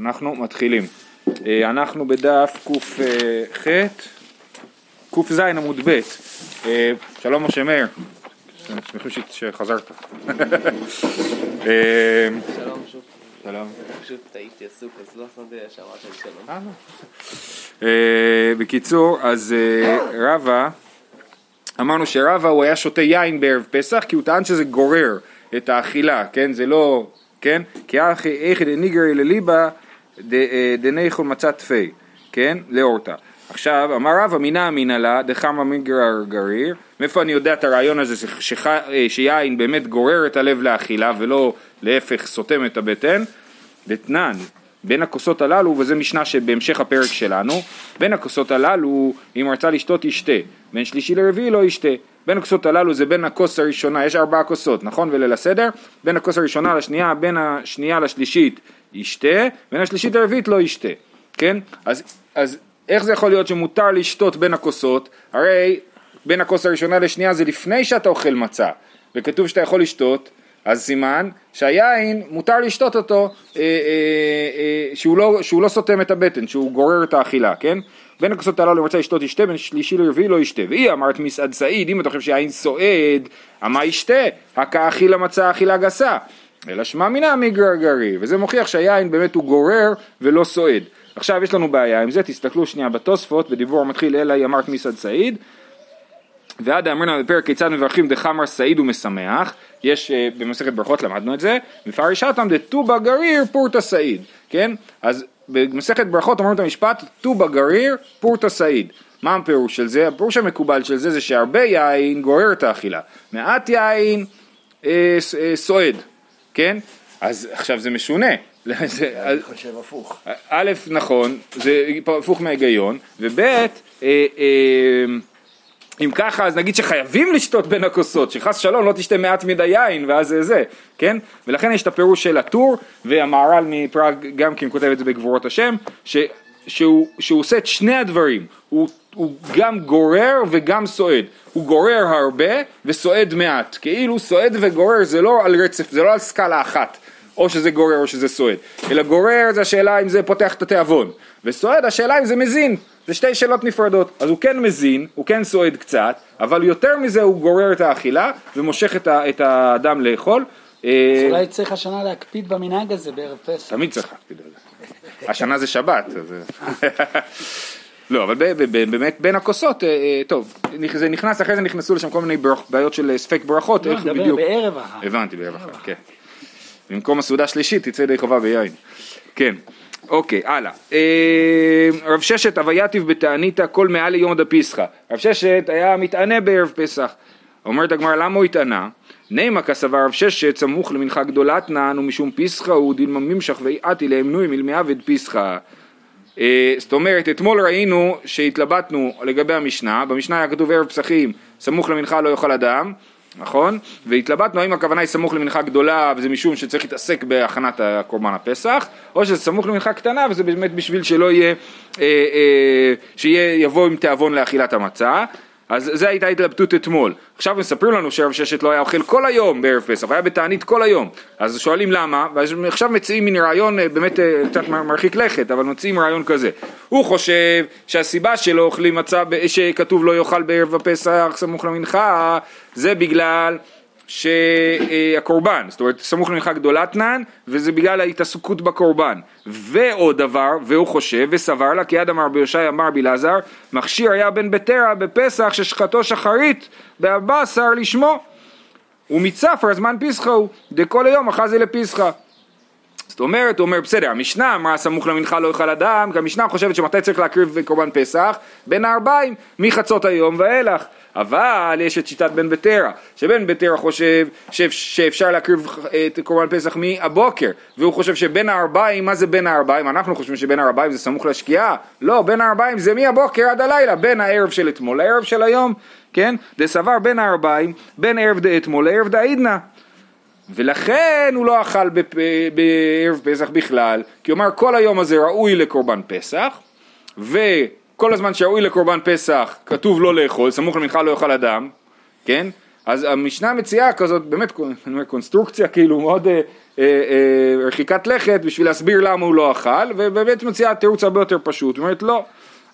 אנחנו מתחילים. אה, אנחנו בדף ק"ח, ק"ז עמוד ב'. אה, שלום משה מאיר, שמחים שחזרת. אה, שלום שוב, שלום. פשוט הייתי עסוק אז לא שמתי לב שאמרתם שלום. לא. בקיצור, אז רבא, אמרנו שרבא הוא היה שותה יין בערב פסח כי הוא טען שזה גורר את האכילה, כן? זה לא, כן? כי איך דניגרי לליבה אה, דניכול מצת פי, כן? לאורתא. עכשיו, אמר רבא מינא אמינא לה דחמא מגרר גריר, מאיפה אני יודע את הרעיון הזה שח- אה, שיין באמת גורר את הלב לאכילה ולא להפך סותם את הבטן? דתנן, בין הכוסות הללו, וזה משנה שבהמשך הפרק שלנו, בין הכוסות הללו, אם רצה לשתות ישתה, בין שלישי לרביעי לא ישתה. בין הכוסות הללו זה בין הכוס הראשונה, יש ארבעה כוסות, נכון? וליל הסדר, בין הכוס הראשונה לשנייה, בין השנייה לשלישית ישתה, בין השלישית לרביעית לא ישתה, כן? אז, אז איך זה יכול להיות שמותר לשתות בין הכוסות? הרי בין הכוס הראשונה לשנייה זה לפני שאתה אוכל מצה, וכתוב שאתה יכול לשתות, אז סימן שהיין מותר לשתות אותו אה, אה, אה, שהוא, לא, שהוא לא סותם את הבטן, שהוא גורר את האכילה, כן? בין הכוסות הללו רוצה לשתות ישתה, בין שלישי לרביעי לא ישתה. והיא אמרת מסעד סעיד, אם אתה חושב שהיין סועד, המה ישתה? הכא אכילה מצה אכילה גסה. אלא שמע מינא מגרגרי, וזה מוכיח שהיין באמת הוא גורר ולא סועד. עכשיו יש לנו בעיה עם זה, תסתכלו שנייה בתוספות, בדיבור המתחיל אלא היא אמרת מסעד סעיד, ועד אמרנו בפרק כיצד מברכים דחמר סעיד ומשמח, יש אה, במסכת ברכות למדנו את זה, מפרשתם דטובה גריר פורתא סעיד, כן? אז במסכת ברכות אומרים את המשפט טובה גריר פורתא סעיד. מה הפירוש של זה? הפירוש המקובל של זה זה שהרבה יין גורר את האכילה, מעט יין אה, אה, סועד, כן? אז עכשיו זה משונה. אני חושב הפוך. א', נכון, זה הפוך מההיגיון, וב', אה, אה, אם ככה, אז נגיד שחייבים לשתות בין הכוסות, שחס שלום לא תשתה מעט מדי יין, ואז זה זה, כן? ולכן יש את הפירוש של הטור, והמהר"ל מפראג גם כן כותב את זה בגבורות השם, ש, שהוא, שהוא עושה את שני הדברים, הוא, הוא גם גורר וגם סועד, הוא גורר הרבה וסועד מעט, כאילו סועד וגורר זה לא על רצף, זה לא על סקאלה אחת. או שזה גורר או שזה סועד, אלא גורר זה השאלה אם זה פותח את התיאבון, וסועד השאלה אם זה מזין, זה שתי שאלות נפרדות, אז הוא כן מזין, הוא כן סועד קצת, אבל יותר מזה הוא גורר את האכילה ומושך את, ה, את האדם לאכול, אה, אולי צריך השנה להקפיד במנהג הזה בערב פסח. תמיד צריך להקפיד על זה, השנה זה שבת, אז... לא, אבל באמת בין הכוסות, אה, אה, טוב, זה נכנס, אחרי זה נכנסו לשם כל מיני בעיות של אה, ספק ברכות, לא, איך בדיוק. בערב אחר. הבנתי, בערב אחר, כן. במקום הסעודה שלישית תצא ידי חובה ביין. כן, אוקיי, הלאה. אה, רב ששת הווייתיב בתעניתא כל מעל ליום דפיסחא. רב ששת היה מתענה בערב פסח. אומרת הגמרא, למה הוא התענה? נימה כסבר רב ששת סמוך למנחה גדולתנן ומשום פיסחא הוא דילמה ממשך ויעתי לאמנוי מלמי עבד פיסחא. אה, זאת אומרת, אתמול ראינו שהתלבטנו לגבי המשנה, במשנה היה כתוב ערב פסחים, סמוך למנחה לא יאכל אדם, נכון? והתלבטנו האם הכוונה היא סמוך למנחה גדולה וזה משום שצריך להתעסק בהכנת הקורבן הפסח, או שזה סמוך למנחה קטנה וזה באמת בשביל שלא יהיה, אה, אה, שיהיה, יבוא עם תיאבון לאכילת המצה. אז זו הייתה התלבטות אתמול. עכשיו מספרים לנו שרב ששת לא היה אוכל כל היום בערב פסח, היה בתענית כל היום. אז שואלים למה, ועכשיו מציעים מין רעיון אה, באמת אה, קצת מר- מרחיק לכת, אבל מציעים רעיון כזה. הוא חושב שהסיבה שלא אוכלים מצה, ב- שכתוב לא יאכל בערב הפסח סמוך למנחה, זה בגלל שהקורבן, זאת אומרת סמוך למנחה גדולתנן, וזה בגלל ההתעסקות בקורבן. ועוד דבר, והוא חושב וסבר לה, כי עד אמר ביושעיה אמר בלעזר, מכשיר היה בן בטרה בפסח ששחטו שחרית בבשר לשמו. ומצפר זמן פסחא הוא, דכל היום אחזי לפסחא. זאת אומרת, הוא אומר, בסדר, המשנה אמרה סמוך למנחה לא יאכל אדם, כי המשנה חושבת שמתי צריך להקריב קורבן פסח? בין הארבעים, מחצות היום ואילך. אבל יש את שיטת בן בטרה, שבן בטרה חושב שאפ- שאפשר להקריב את קורבן פסח מהבוקר, והוא חושב שבין הארבעים, מה זה בין הארבעים? אנחנו חושבים שבין הארבעים זה סמוך לשקיעה? לא, בין הארבעים זה מהבוקר עד הלילה, בין הערב של אתמול לערב של היום, כן? דסבר בין הארבעים, בין ערב דאתמול לערב דעידנא. ולכן הוא לא אכל בפ... בערב פסח בכלל, כי הוא אמר כל היום הזה ראוי לקורבן פסח, וכל הזמן שראוי לקורבן פסח כתוב לא לאכול, סמוך למנחה לא יאכל אדם, כן? אז המשנה מציעה כזאת, באמת, קונסטרוקציה כאילו מאוד אה, אה, אה, הרחיקת לכת בשביל להסביר למה הוא לא אכל, ובאמת מציעה תירוץ הרבה יותר פשוט, אומרת לא,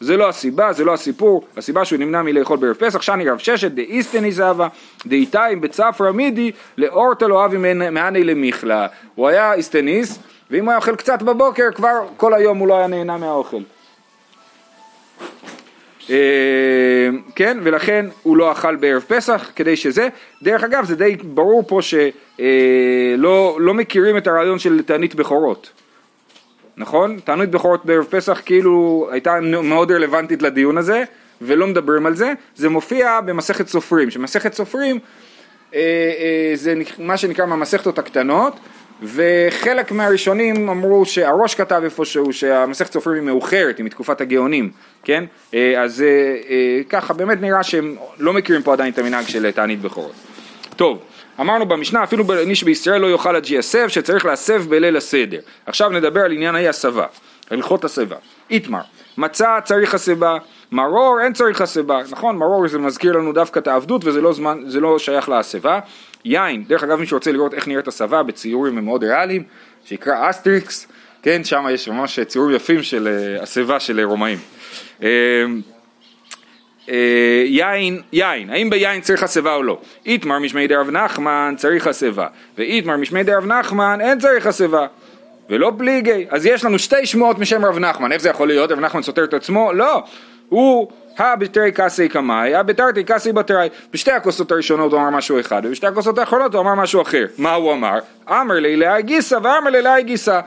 זה לא הסיבה, זה לא הסיפור, הסיבה שהוא נמנע מלאכול בערב פסח, שני רב ששת, דאיסטני זבה, דאיתיים בצפרא מידי, לאורתא לא אבי מעני למיכלה. הוא היה איסטניס, ואם הוא היה אוכל קצת בבוקר, כבר כל היום הוא לא היה נהנה מהאוכל. אה, כן, ולכן הוא לא אכל בערב פסח, כדי שזה, דרך אגב זה די ברור פה שלא לא מכירים את הרעיון של תענית בכורות, נכון? תענית בכורות בערב פסח כאילו הייתה מאוד רלוונטית לדיון הזה, ולא מדברים על זה, זה מופיע במסכת סופרים, שמסכת סופרים אה, אה, זה מה שנקרא מהמסכתות הקטנות, וחלק מהראשונים אמרו שהראש כתב איפשהו שהמסכת סופרים היא מאוחרת, היא מתקופת הגאונים, כן? אה, אז ככה באמת נראה שהם לא מכירים פה עדיין את המנהג של תענית בכורות. טוב, אמרנו במשנה אפילו מי שבישראל לא יאכל עד שיסב שצריך להסב בליל הסדר. עכשיו נדבר על עניין האי הסבה, הלכות הסבה. איתמר מצה צריך הסבה, מרור אין צריך הסבה, נכון? מרור זה מזכיר לנו דווקא את העבדות וזה לא, זמן, לא שייך להסבה. יין, דרך אגב מי שרוצה לראות איך נראית הסבה בציורים מאוד ריאליים, שיקרא אסטריקס, כן, שם יש ממש ציורים יפים של אה, הסבה של רומאים. אה, אה, יין, יין, האם ביין צריך הסבה או לא? איתמר משמיה דרב נחמן צריך הסבה, ואיתמר משמי דרב נחמן אין צריך הסבה. ולא פליגי, אז יש לנו שתי שמועות משם רב נחמן, איך זה יכול להיות? רב נחמן סותר את עצמו? לא, הוא הבתרי קסי קמאי, הבתרתי קסי בתרי. בשתי הכוסות הראשונות הוא אמר משהו אחד, ובשתי הכוסות האחרונות הוא אמר משהו אחר. מה הוא אמר? אמר לי לאי גיסא ואמר לי לאי גיסא.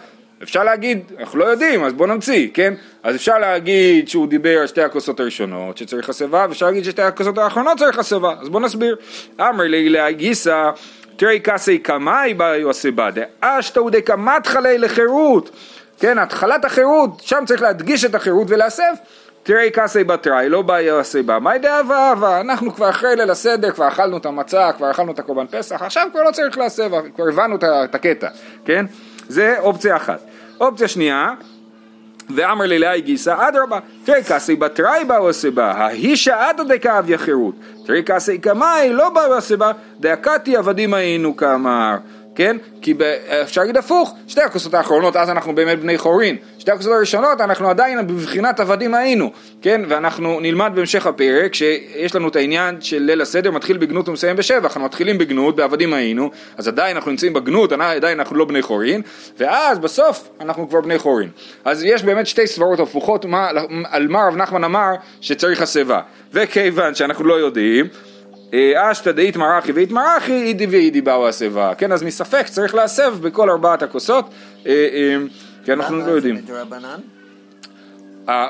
אפשר להגיד, אנחנו לא יודעים, אז בוא נמציא, כן? אז אפשר להגיד שהוא דיבר על שתי הכוסות הראשונות שצריך הסבה, ואפשר להגיד ששתי הכוסות האחרונות צריך הסבה, אז בוא נסביר. אמר לי לאי גיסא תראי קסי קמאי באיו הסיבה, דאשתא דקמתחלי לחירות, כן, התחלת החירות, שם צריך להדגיש את החירות ולהסב. תראי קסי בתראי, לא באיו הסיבה, מאי דאבה אבה, אנחנו כבר אחרי ליל הסדר, כבר אכלנו את המצה, כבר אכלנו את הקורבן פסח, עכשיו כבר לא צריך להסב, כבר הבנו את הקטע, כן? זה אופציה אחת. אופציה שנייה, ואמר לי לאי גיסא אדרבה, תראי קסי בתראי באו הסיבה, ההיא שעדו דקאביה חירות, תראי קסי קמאי לא באו הסיבה, דאקתי עבדים היינו כאמר כן? כי אפשר להגיד הפוך, שתי הכוסות האחרונות אז אנחנו באמת בני חורין, שתי הכוסות הראשונות אנחנו עדיין בבחינת עבדים היינו, כן? ואנחנו נלמד בהמשך הפרק שיש לנו את העניין של ליל הסדר מתחיל בגנות ומסיים בשבח, אנחנו מתחילים בגנות, בעבדים היינו, אז עדיין אנחנו נמצאים בגנות, עדיין אנחנו לא בני חורין, ואז בסוף אנחנו כבר בני חורין. אז יש באמת שתי סברות הפוכות מה, על מה רב נחמן אמר שצריך הסבה, וכיוון שאנחנו לא יודעים אשתא דאית מרחי ואית מרחי אידי ואידי באו הסבה, כן אז מספק צריך להסב בכל ארבעת הכוסות אה, אה, כי אנחנו לא יודעים.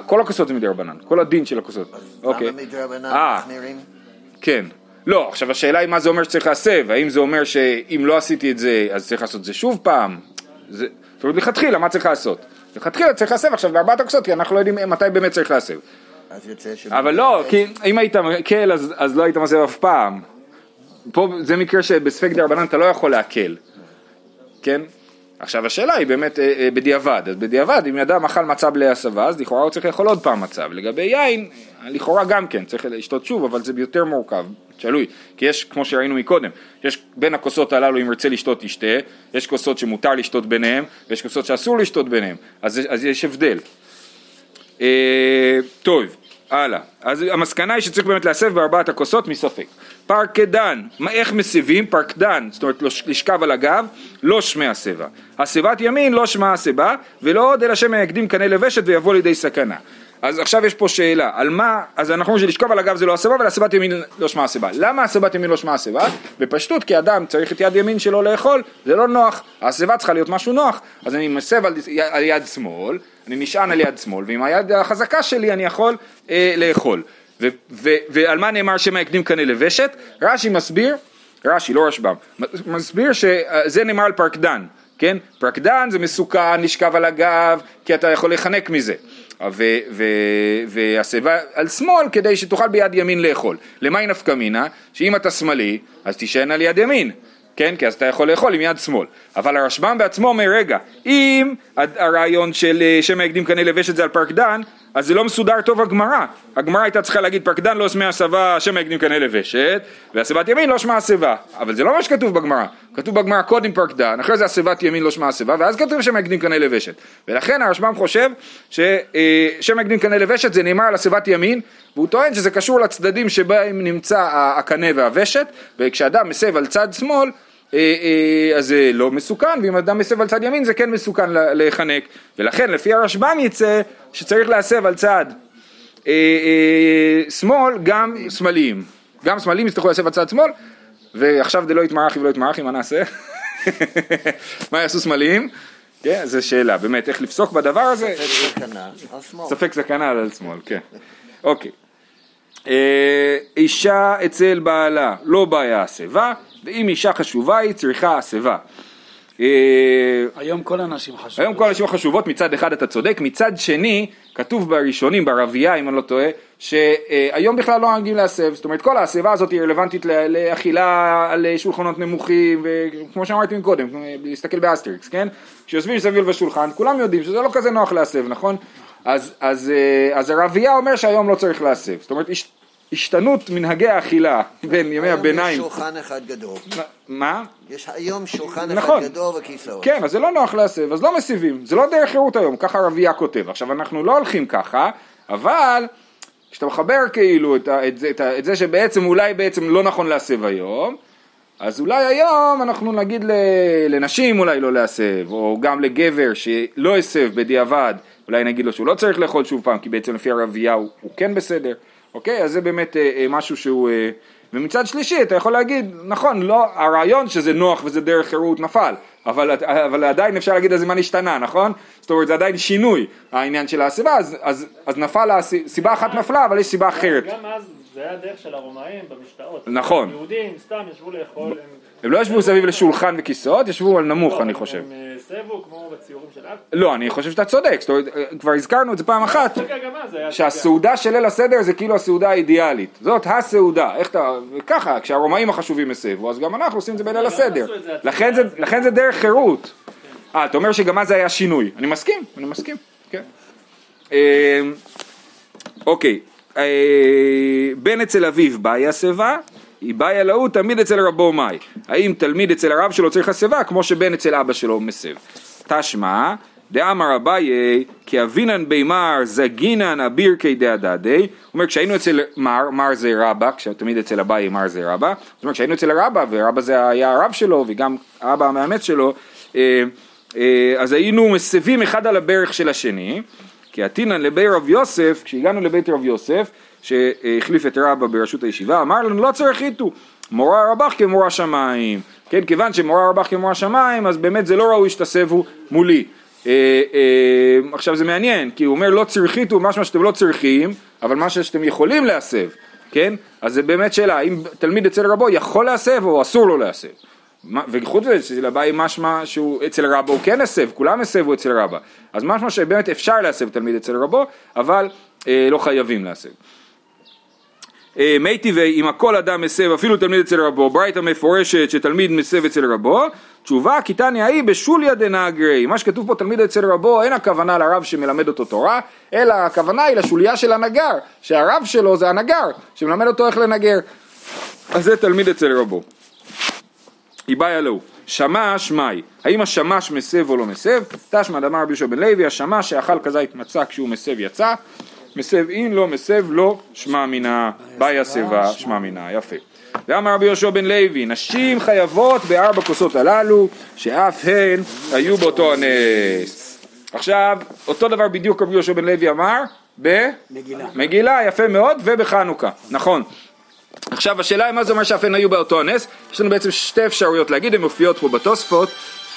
כל הכוסות זה מדי רבנן, כל הדין של הכוסות. אוקיי. למה מדי רבנן מחמירים? כן. לא, עכשיו השאלה היא מה זה אומר שצריך להסב, האם זה אומר שאם לא עשיתי את זה אז צריך לעשות את זה שוב פעם? זאת אומרת לכתחילה מה צריך לעשות? לכתחילה צריך להסב עכשיו בארבעת הכוסות כי אנחנו לא יודעים מתי באמת צריך להסב. אבל לא, כי אם היית מקל אז, לא היית מסב אף פעם. פה זה מקרה שבספק דה רבנן אתה לא יכול להקל, כן? עכשיו השאלה היא באמת אה, אה, בדיעבד, אז בדיעבד אם אדם אכל מצה בלי הסבה אז לכאורה הוא צריך לאכול עוד פעם מצה, ולגבי יין לכאורה גם כן צריך לשתות שוב אבל זה יותר מורכב, תלוי, כי יש כמו שראינו מקודם, יש בין הכוסות הללו אם ירצה לשתות ישתה, יש כוסות שמותר לשתות ביניהם ויש כוסות שאסור לשתות ביניהם, אז, אז יש הבדל. אה, טוב, הלאה. אז המסקנה היא שצריך באמת להסב בארבעת הכוסות מספק. פרקדן, איך מסיבים? פרקדן, זאת אומרת לשכב על הגב, לא שמי הסיבה. הסיבת ימין לא שמע הסיבה, ולא עוד אלא שמא יקדים קנה לבשת ויבוא לידי סכנה. אז עכשיו יש פה שאלה, על מה, אז אנחנו אומרים שלשכב על הגב זה לא הסיבה, אבל הסיבת ימין לא שמע הסיבה. למה הסיבת ימין לא שמע הסיבה? בפשטות, כי אדם צריך את יד ימין שלו לאכול, זה לא נוח, הסיבה צריכה להיות משהו נוח, אז אני מסב על, על יד שמאל, אני נשען על יד שמאל, ועם היד החזקה שלי אני יכול אה, לאכול. ו, ו, ועל מה נאמר שמא יקדים קנה לבשת? רש"י מסביר, רש"י לא רשב"ם, מסביר שזה נאמר על פרקדן, כן? פרקדן זה מסוכן, נשכב על הגב, כי אתה יכול להיחנק מזה. והשיבה על שמאל כדי שתוכל ביד ימין לאכול. למה היא נפקא מינה? שאם אתה שמאלי, אז תישען על יד ימין. כן? כי אז אתה יכול לאכול עם יד שמאל. אבל הרשב"ם בעצמו אומר, רגע, אם הרעיון של אה, שמא יקדים קנה לבש את זה על פרק דן, אז זה לא מסודר טוב הגמרא. הגמרא הייתה צריכה להגיד פרקדן לא שמי הסבה, שמא יקדים קנה לבשת, והסבת ימין לא שמע הסבה. אבל זה לא מה שכתוב בגמרא. כתוב בגמרא קודם פרקדן, אחרי זה הסבת ימין לא שמע הסבה, ואז כתוב שמא יקדים קנה לבשת. ולכן הרשב"ם חושב ששמא יקדים קנה לבשת זה נאמר על הסבת ימין, והוא טוען שזה קשור לצדדים שבהם נמצא הקנה והוושת, וכשאדם מסב על צד שמאל, אה, אה, אז זה לא מסוכן, ואם אדם מסב על צד ימין זה כן מסוכן להיחנק, ולכן לפי הרשב"ם יצא שצריך להסב על צד אה, שמאל גם שמאליים, גם שמאליים יצטרכו להסב על צד שמאל, ועכשיו זה לא יתמרחי ולא יתמרחי, מה נעשה? מה יעשו שמאליים? כן, זו שאלה, באמת, איך לפסוק בדבר הזה? ספק סכנה על שמאל. ספק סכנה על שמאל, כן. אוקיי. אישה אצל בעלה לא בעיא הסיבה, ואם אישה חשובה היא צריכה הסבה. אה, היום כל הנשים חשובות. היום כל הנשים חשובות, מצד אחד אתה צודק, מצד שני, כתוב בראשונים, בראבי"ה אם אני לא טועה, שהיום בכלל לא נוהגים להסב, זאת אומרת כל ההסבה הזאת היא רלוונטית לאכילה על שולחנות נמוכים, וכמו שאמרתי קודם, להסתכל באסטריקס, כן? כשיושבים סביב בשולחן, כולם יודעים שזה לא כזה נוח להסב, נכון? אז, אז, אה, אז הרבייה אומר שהיום לא צריך להסב, זאת אומרת השתנות מנהגי האכילה בין ימי הביניים. היום יש שולחן אחד גדול. מה? יש היום שולחן נכון. אחד גדול וכיסאות. כן, אז זה לא נוח להסב, אז לא מסיבים, זה לא דרך חירות היום, ככה רבייה כותב. עכשיו אנחנו לא הולכים ככה, אבל כשאתה מחבר כאילו את, את, את, את זה שבעצם אולי בעצם לא נכון להסב היום, אז אולי היום אנחנו נגיד לנשים אולי לא להסב, או גם לגבר שלא הסב בדיעבד, אולי נגיד לו שהוא לא צריך לאכול שוב פעם, כי בעצם לפי הרבייה הוא, הוא כן בסדר. אוקיי? אז זה באמת אה, אה, משהו שהוא... אה, ומצד שלישי אתה יכול להגיד, נכון, לא, הרעיון שזה נוח וזה דרך חירות נפל, אבל, אבל עדיין אפשר להגיד הזמן השתנה, נכון? זאת אומרת זה עדיין שינוי העניין של הסיבה, אז, אז, אז נפל, סיבה אחת נפלה אבל יש סיבה אחרת. גם אז זה היה דרך של הרומאים במשתאות. נכון. יהודים סתם ישבו לאכול. הם, הם לא ישבו סביב לשולחן וכיסאות, ישבו על נמוך לא, אני חושב. הם הסבו כמו בציורים של אב. לא, אני חושב שאתה צודק, אומרת, כבר הזכרנו את זה פעם אחת, שהסעודה של ליל הסדר זה כאילו הסעודה האידיאלית, זאת הסעודה, איך אתה, וככה, כשהרומאים החשובים הסבו, אז גם אנחנו עושים את זה בליל הסדר, לכן זה דרך חירות. אה, אתה אומר שגם אז זה היה שינוי, אני מסכים, אני מסכים, כן. אוקיי, בן אצל אביו השיבה, היא באיה להוא תמיד אצל רבו מאי. האם תלמיד אצל הרב שלו צריך הסבה כמו שבן אצל אבא שלו מסב. תשמע, דאמר אביי, כי אבינן בי מר זגינן אביר כידי דאדי, הוא אומר כשהיינו אצל מר, מר זה רבא, כשתמיד אצל אביי מר זה רבא, זאת אומרת כשהיינו אצל הרבא, ורבא זה היה הרב שלו וגם אבא המאמץ שלו, אה, אה, אז היינו מסבים אחד על הברך של השני, כי עתינן לבי רב יוסף, כשהגענו לבית רב יוסף, שהחליף את רבא בראשות הישיבה, אמר לנו לא צריך איתו, מורה רבך כמורה שמיים, כן, כיוון שמורה רבך כמורה שמיים, אז באמת זה לא ראוי שתסבו מולי. אה, אה, עכשיו זה מעניין, כי הוא אומר לא צריכיתו, משמע שאתם לא צריכים, אבל משהו שאתם יכולים להסב, כן? אז זה באמת שאלה, האם תלמיד אצל רבו יכול להסב או אסור לו להסב? וחוץ מזה, אצל אביי משמע שהוא אצל רבו הוא כן הסב, כולם הסבו אצל רבא, אז משמע שבאמת אפשר להסב תלמיד אצל רבו, אבל אה, לא חייבים להסב. אה, מי אם הכל אדם מסב אפילו תלמיד אצל רבו, ברייתא מפורשת שתלמיד מסב אצל רבו, תשובה כי תניא היא בשוליה דנגרי, מה שכתוב פה תלמיד אצל רבו אין הכוונה לרב שמלמד אותו תורה, אלא הכוונה היא לשוליה של הנגר, שהרב שלו זה הנגר, שמלמד אותו איך לנגר, אז זה תלמיד אצל רבו. איבאי אלוהו, שמש מאי, האם השמש מסב או לא מסב? תשמע דמר רבי יהושע בן לוי, השמש שאכל כזית מצא כשהוא מסב יצא מסב אין לא מסב לא שמע מינה, באי הסיבה שמע מינה, יפה. ואמר רבי יהושע בן לוי, נשים חייבות בארבע כוסות הללו, שאף הן היו באותו הנס. עכשיו, אותו דבר בדיוק רבי יהושע בן לוי אמר במגילה. מגילה, יפה מאוד, ובחנוכה, נכון. עכשיו השאלה היא מה זה אומר שאף הן היו באותו הנס, יש לנו בעצם שתי אפשרויות להגיד, הן מופיעות פה בתוספות,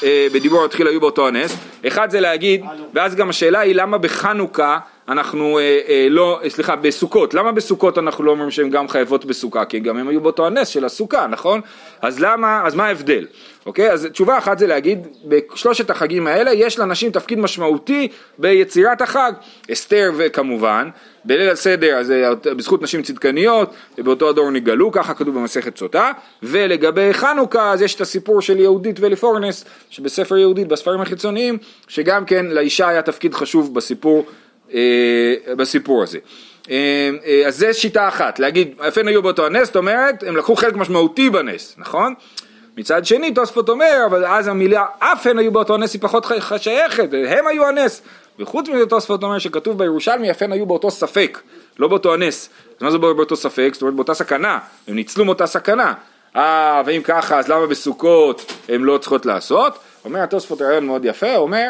אה, בדיבור התחיל היו באותו הנס, אחד זה להגיד, ואז גם השאלה היא למה בחנוכה אנחנו אה, אה, לא, סליחה, בסוכות, למה בסוכות אנחנו לא אומרים שהן גם חייבות בסוכה? כי גם הם היו באותו הנס של הסוכה, נכון? אז למה, אז מה ההבדל? אוקיי? אז תשובה אחת זה להגיד, בשלושת החגים האלה יש לנשים תפקיד משמעותי ביצירת החג. אסתר וכמובן, בליל הסדר, אז אה, בזכות נשים צדקניות, באותו הדור נגאלו, ככה כתוב במסכת סוטה, ולגבי חנוכה, אז יש את הסיפור של יהודית וליפורנס, שבספר יהודית, בספרים החיצוניים, שגם כן לאישה היה תפקיד חשוב בסיפור אה, בסיפור הזה. אה, אה, אז זה שיטה אחת, להגיד אף הן היו באותו הנס, זאת אומרת הם לקחו חלק משמעותי בנס, נכון? מצד שני תוספות אומר, אבל אז המילה אף הן היו באותו הנס היא פחות שייכת, הם היו הנס. וחוץ מזה תוספות אומר שכתוב בירושלמי אף הן היו באותו ספק, לא באותו הנס. אז מה זה באותו ספק? זאת אומרת באותה סכנה, הם ניצלו מאותה סכנה. אה, ואם ככה אז למה בסוכות הם לא צריכות לעשות? אומר התוספות רעיון מאוד יפה, אומר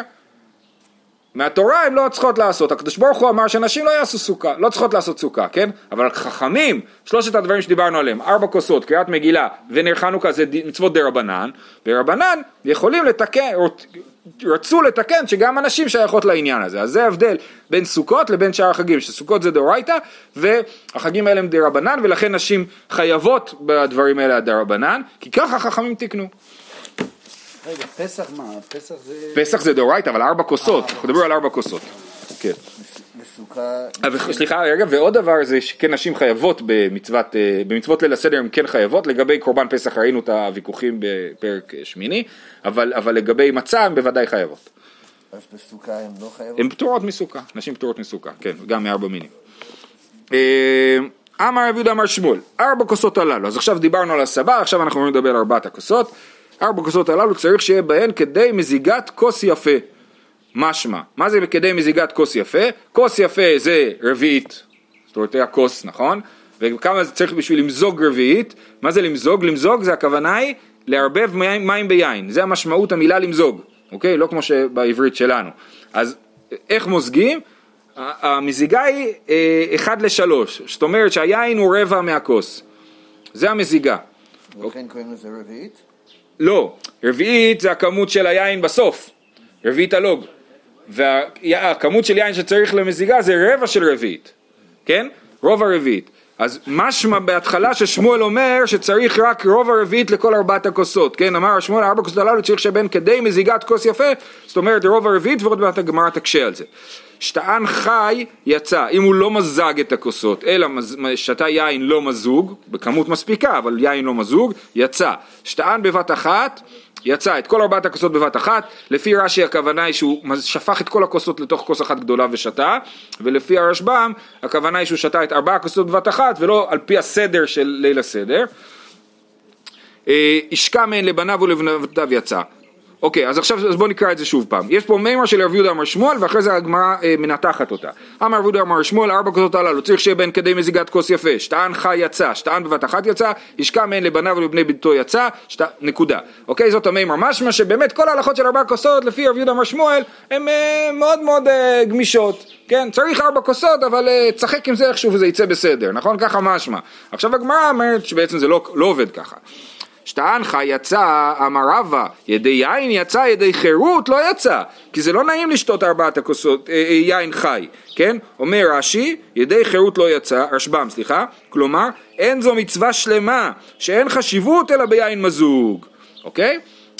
מהתורה הן לא צריכות לעשות, הקדוש ברוך הוא אמר שנשים לא יעשו סוכה, לא צריכות לעשות סוכה, כן? אבל חכמים, שלושת הדברים שדיברנו עליהם, ארבע כוסות, קריאת מגילה ונר חנוכה זה מצוות דה רבנן, ורבנן יכולים לתקן, רצו לתקן שגם הנשים שייכות לעניין הזה, אז זה ההבדל בין סוכות לבין שאר החגים, שסוכות זה דאורייתא והחגים האלה הם דה רבנן ולכן נשים חייבות בדברים האלה דה רבנן, כי ככה חכמים תיקנו. רגע, פסח מה? פסח זה... פסח זה דאורייתא, אבל ארבע כוסות, אנחנו מדברים על ארבע כוסות. כן. בסוכה... סליחה רגע, ועוד דבר זה שכן נשים חייבות במצוות, אה, במצוות ליל הסדר הן כן חייבות, לגבי קורבן פסח ראינו את הוויכוחים בפרק אה, שמיני, אבל, אבל לגבי מצה הן בוודאי חייבות. אז בסוכה הן לא חייבות? הן פטורות מסוכה, נשים פטורות מסוכה, כן, גם מארבע מינים. אה, אמר רבי יהודה אמר שמואל, ארבע כוסות הללו, אז עכשיו דיברנו על הסבא, עכשיו אנחנו הולכים לדבר על ארבעת הכוסות, ארבע כוסות הללו צריך שיהיה בהן כדי מזיגת כוס יפה. משמע, מה זה כדי מזיגת כוס יפה? כוס יפה זה רביעית, זאת אומרת הכוס, נכון? וכמה זה צריך בשביל למזוג רביעית? מה זה למזוג? למזוג זה הכוונה היא לערבב מים, ביין, זה המשמעות המילה למזוג, אוקיי? לא כמו שבעברית שלנו. אז איך מוזגים? המזיגה היא אה, אחד לשלוש, זאת אומרת שהיין הוא רבע מהכוס, זה המזיגה. ולכן קוראים לזה רביעית? לא, רביעית זה הכמות של היין בסוף, רביעית הלוג. והכמות של יין שצריך למזיגה זה רבע של רביעית, כן? רוב הרביעית. אז משמע בהתחלה ששמואל אומר שצריך רק רוב הרביעית לכל ארבעת הכוסות, כן? אמר שמואל ארבע כוסות הללו צריך שבין כדי מזיגת כוס יפה, זאת אומרת רוב הרביעית ועוד מעט הגמרא תקשה על זה. שטען חי יצא, אם הוא לא מזג את הכוסות, אלא שתה יין לא מזוג, בכמות מספיקה, אבל יין לא מזוג, יצא. שטען בבת אחת, יצא את כל ארבעת הכוסות בבת אחת, לפי רש"י הכוונה היא שהוא שפך את כל הכוסות לתוך כוס אחת גדולה ושתה, ולפי הרשב"ם הכוונה היא שהוא שתה את ארבע הכוסות בבת אחת ולא על פי הסדר של ליל הסדר. אה, השקע מהן לבניו ולבנותיו יצא. אוקיי, אז עכשיו אז בואו נקרא את זה שוב פעם. יש פה מימר של רב יהודה אמר שמואל, ואחרי זה הגמרא אה, מנתחת אותה. אמר רב יהודה אמר שמואל, ארבע כוסות הללו, צריך שיהיה בין כדי מזיגת כוס יפה. שטען חי יצא, שטען בבת אחת יצא, השקע מהן לבניו ולבני ביתו יצא, שט... נקודה. אוקיי, זאת המימר. משמע שבאמת כל ההלכות של ארבע כוסות, לפי רב יהודה אמר שמואל, הן אה, מאוד מאוד אה, גמישות. כן, צריך ארבע כוסות, אבל אה, תשחק עם זה איכשהו וזה יצא בסדר, נכון? ככה משמע. עכשיו הגמרא אומרת שבעצם זה לא, לא עובד ככה. שטענך יצא, אמר רבא, ידי יין יצא, ידי חירות לא יצא, כי זה לא נעים לשתות ארבעת הכוסות, אה, אה, יין חי, כן? אומר רש"י, ידי חירות לא יצא, רשב"ם, סליחה, כלומר, אין זו מצווה שלמה, שאין חשיבות אלא ביין מזוג, אוקיי?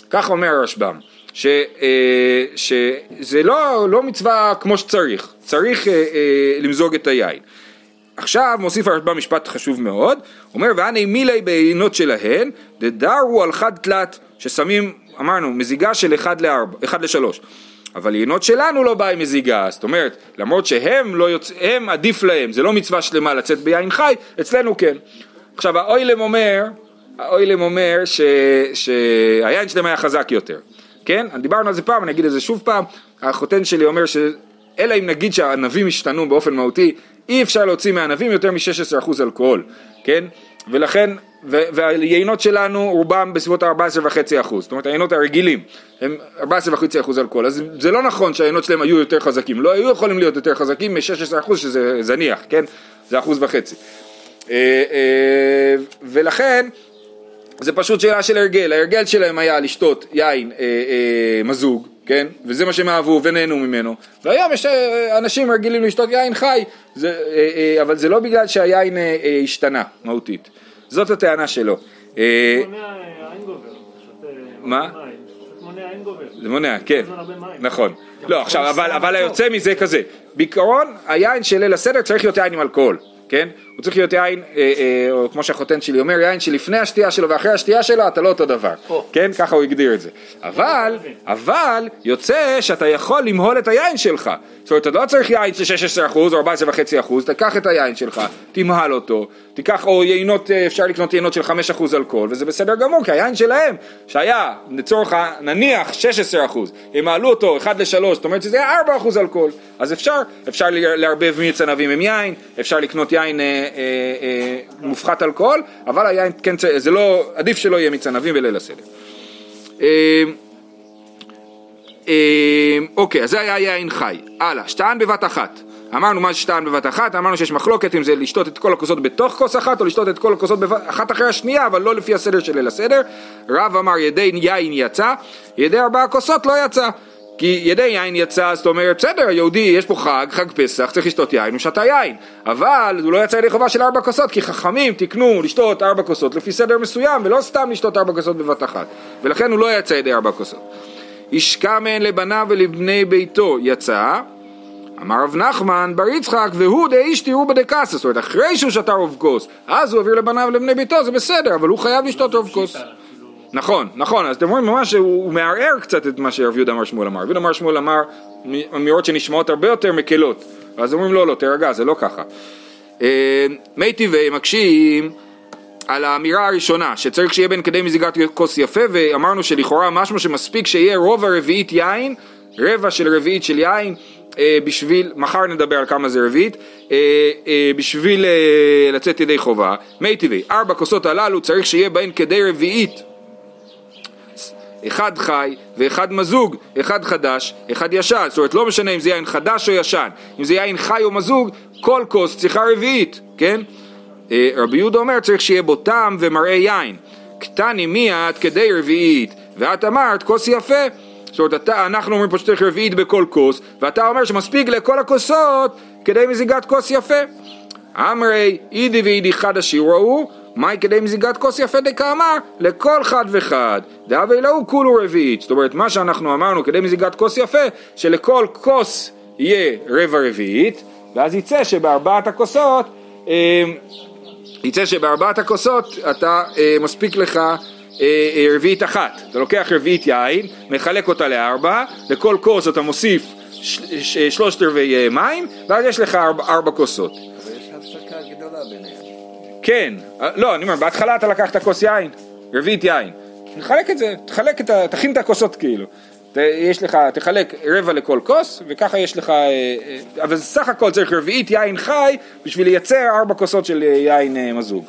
כך אומר הרשב"ם, ש, אה, שזה לא, לא מצווה כמו שצריך, צריך אה, אה, למזוג את היין. עכשיו מוסיף הרשב"ם משפט חשוב מאוד, אומר והנה מילי בעינות שלהן, דדרו על חד תלת, ששמים, אמרנו, מזיגה של 1 לארבע, 1 לשלוש. אבל יינות שלנו לא באה עם מזיגה, זאת אומרת, למרות שהם לא יוצ... הם עדיף להם, זה לא מצווה שלמה לצאת ביין חי, אצלנו כן. עכשיו האוילם אומר, האוילם אומר ש... שהיין שלהם היה חזק יותר, כן? דיברנו על זה פעם, אני אגיד את זה שוב פעם, החותן שלי אומר ש... אלא אם נגיד שהענבים השתנו באופן מהותי, אי אפשר להוציא מהענבים יותר מ-16% אלכוהול, כן? ולכן, ו- והיינות שלנו רובם בסביבות ה-14.5%, זאת אומרת היינות הרגילים הם 14.5% אלכוהול, אז זה לא נכון שהיינות שלהם היו יותר חזקים, לא היו יכולים להיות יותר חזקים מ-16% שזה זניח, כן? זה אחוז וחצי. אה, אה, ולכן זה פשוט שאלה של הרגל, ההרגל שלהם היה לשתות יין אה, אה, מזוג, כן? וזה מה שהם אהבו ונהנו ממנו. והיום יש אה, אנשים רגילים לשתות יין חי, זה, אה, אה, אבל זה לא בגלל שהיין אה, אה, השתנה מהותית. זאת הטענה שלו. אה, מונע אה, עין גובר. שותה מה? מונע. זה מונע, כן. נכון. לא, עכשיו, אבל היוצא מזה כזה, בעיקרון היין של ליל הסדר צריך להיות יין עם אלכוהול, כן? הוא צריך להיות יין, אה, אה, או כמו שהחותן שלי אומר, יין שלפני השתייה שלו ואחרי השתייה שלו אתה לא אותו דבר, כן? ככה הוא הגדיר את זה. אבל, אבל, יוצא שאתה יכול למהול את היין שלך. זאת אומרת, אתה לא צריך יין של 16% או 14.5%, תיקח את היין שלך, תמהל אותו, תיקח, או יינות, אה, אפשר לקנות יינות של 5% אלכוהול, וזה בסדר גמור, כי היין שלהם, שהיה לצורך, נניח 16%, הם מעלו אותו 1 ל-3, זאת אומרת שזה היה 4% אלכוהול, אז אפשר, אפשר לערבב מיץ ענבים עם יין, אפשר לקנות יין אה, מופחת אלכוהול, אבל היין, כן, זה לא, עדיף שלא יהיה מיץ ענבים בליל הסדר. אה, אה, אוקיי, אז זה היה יין חי. הלאה, שתן בבת אחת. אמרנו מה זה בבת אחת, אמרנו שיש מחלוקת אם זה לשתות את כל הכוסות בתוך כוס אחת או לשתות את כל הכוסות בבת, אחת אחרי השנייה, אבל לא לפי הסדר של ליל הסדר. רב אמר ידי יין יצא, ידי ארבעה כוסות לא יצא. כי ידי יין יצא, זאת אומרת, בסדר, יהודי, יש פה חג, חג פסח, צריך לשתות יין, הוא שתה יין. אבל הוא לא יצא ידי חובה של ארבע כוסות, כי חכמים תיקנו לשתות ארבע כוסות לפי סדר מסוים, ולא סתם לשתות ארבע כוסות בבת אחת. ולכן הוא לא יצא ידי ארבע כוסות. השקע מהן לבניו ולבני ביתו יצא, אמר רב נחמן בר יצחק והוא דאיש תראו בדקסה, זאת אומרת אחרי שהוא שתה רוב כוס, אז הוא העביר לבניו ולבני ביתו, זה בסדר, אבל הוא חייב לשתות רוב כוס. נכון, נכון, אז אתם רואים ממש שהוא הוא מערער קצת את מה שרב יהודה אמר שמואל אמר. רב יהודה אמר שמואל אמר אמירות שנשמעות הרבה יותר מקלות, אז אומרים לא, לא, תירגע, זה לא ככה. אה, מי טבעי מקשים על האמירה הראשונה, שצריך שיהיה בין כדי מזיגת כוס יפה, ואמרנו שלכאורה משהו שמספיק שיהיה רוב הרביעית יין, רבע של רביעית של יין, אה, בשביל, מחר נדבר על כמה זה רביעית, אה, בשביל לצאת ידי חובה. מי טבעי, ארבע כוסות הללו צריך שיהיה בהן כדי רביעית. אחד חי ואחד מזוג, אחד חדש, אחד ישן, זאת אומרת לא משנה אם זה יין חדש או ישן, אם זה יין חי או מזוג, כל כוס צריכה רביעית, כן? אה, רבי יהודה אומר צריך שיהיה בו טעם ומראה יין. קטני מי את כדי רביעית, ואת אמרת כוס יפה. זאת אומרת, אתה, אנחנו אומרים פה שצריך רביעית בכל כוס, ואתה אומר שמספיק לכל הכוסות כדי מזיגת כוס יפה. אמרי אידי ואידי חד השיעור מהי כדי מזיגת כוס יפה דקאמר? לכל חד וחד. דאבי להו כולו רביעית. זאת אומרת, מה שאנחנו אמרנו כדי מזיגת כוס יפה, שלכל כוס יהיה רבע רביעית, ואז יצא שבארבעת הכוסות אה, יצא שבארבעת הכוסות אתה אה, מספיק לך אה, אה, רביעית אחת. אתה לוקח רביעית יין, מחלק אותה לארבע, לכל כוס אתה מוסיף שלושת רבעי אה, מים, ואז יש לך ארבע, ארבע כוסות. אבל יש הפסקה גדולה ביניהם. כן, אה, לא, אני אומר, בהתחלה אתה לקחת כוס יין, רביעית יין. תחלק את זה, תחלק את ה... תכין את הכוסות כאילו. ת- יש לך, תחלק רבע לכל כוס, וככה יש לך, אה, אה, אבל סך הכל צריך רביעית יין חי בשביל לייצר ארבע כוסות של יין מזוג.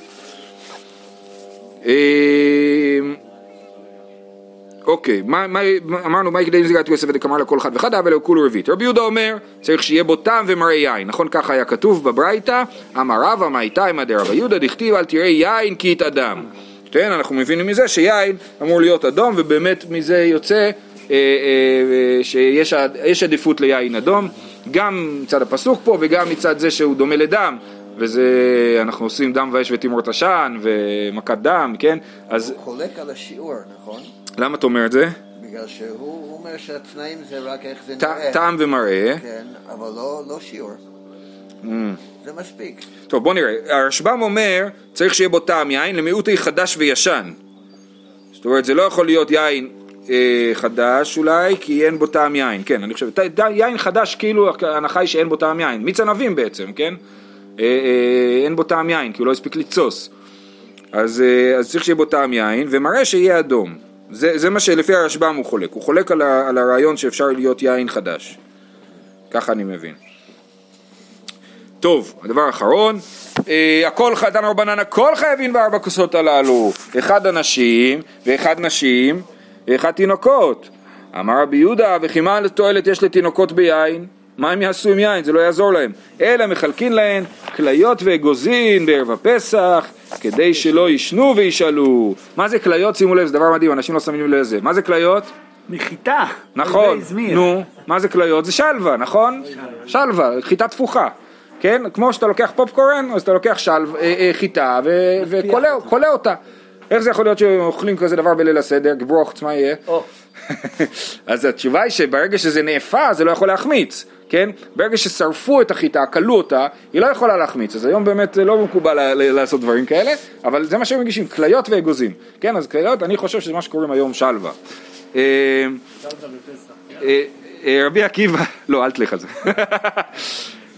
אוקיי, מה, מה, מה- אמרנו מה יקדם זיגת יוסף ודקמר לכל אחד ואחד, אבל הוא כולו רביעית. רבי יהודה אומר, צריך שיהיה בו טעם ומראה יין, נכון ככה היה כתוב בברייתא, אמר רבא מאיתא עמא דרבא יהודה דכתיב אל תראה יין כי יתאדם. כן, אנחנו מבינים מזה שיין אמור להיות אדום, ובאמת מזה יוצא אה, אה, אה, שיש עד- יש עדיפות ליין אדום, גם מצד הפסוק פה וגם מצד זה שהוא דומה לדם. וזה, אנחנו עושים דם ואש ותימרות עשן ומכת דם, כן? אז הוא חולק על השיעור, נכון? למה אתה אומר את זה? בגלל שהוא הוא אומר שהתנאים זה רק איך זה נראה. טעם ומראה. כן, אבל לא, לא שיעור. Mm. זה מספיק. טוב בוא נראה, הרשב"ם אומר צריך שיהיה בו טעם יין למיעוטי חדש וישן זאת אומרת זה לא יכול להיות יין אה, חדש אולי כי אין בו טעם יין, כן אני חושב, ת- ת- יין חדש כאילו ההנחה היא שאין בו טעם יין, מיץ ענבים בעצם, כן? אה, אה, אין בו טעם יין כי הוא לא הספיק לתסוס אז, אה, אז צריך שיהיה בו טעם יין ומראה שיהיה אדום זה, זה מה שלפי הרשב"ם הוא חולק, הוא חולק על, ה, על הרעיון שאפשר להיות יין חדש ככה אני מבין טוב, הדבר האחרון, אה, הכל חתן רבנן, הכל חייבים בארבע כוסות הללו, אחד אנשים ואחד נשים ואחד תינוקות. אמר רבי יהודה, וכי מה תועלת יש לתינוקות ביין? מה הם יעשו עם יין? זה לא יעזור להם. אלא מחלקין להן כליות ואגוזין בערב הפסח, כדי שלא ישנו וישאלו. מה זה כליות? שימו לב, זה דבר מדהים, אנשים לא שמים לב לזה. מה זה כליות? מחיטה. נכון. נו, מה זה כליות? זה שלווה, נכון? שלווה, חיטה תפוחה, כן? כמו שאתה לוקח פופקורן, אז אתה לוקח שלו, אה, אה, חיטה ו- וכולא כולא אותה. איך זה יכול להיות שאוכלים כזה דבר בליל הסדר? גברוכץ, מה יהיה? אז התשובה היא שברגע שזה נאפה זה לא יכול להחמיץ, כן? ברגע ששרפו את החיטה, כלו אותה, היא לא יכולה להחמיץ, אז היום באמת לא מקובל לעשות דברים כאלה, אבל זה מה שהם מגישים, כליות ואגוזים, כן? אז כליות, אני חושב שזה מה שקוראים היום שלווה. אה, אה, אה, רבי עקיבא, לא אל תלך על זה.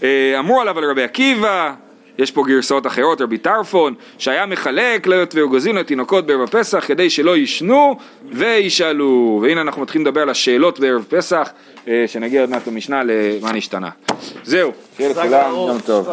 אמרו עליו על רבי עקיבא, יש פה גרסאות אחרות, רבי טרפון, שהיה מחלק כליות ואגוזים לתינוקות בערב הפסח כדי שלא יישנו וישאלו. והנה אנחנו מתחילים לדבר על השאלות בערב פסח, אה, שנגיע עוד מעט במשנה למה נשתנה. זהו, שיהיה לכולם יום טוב.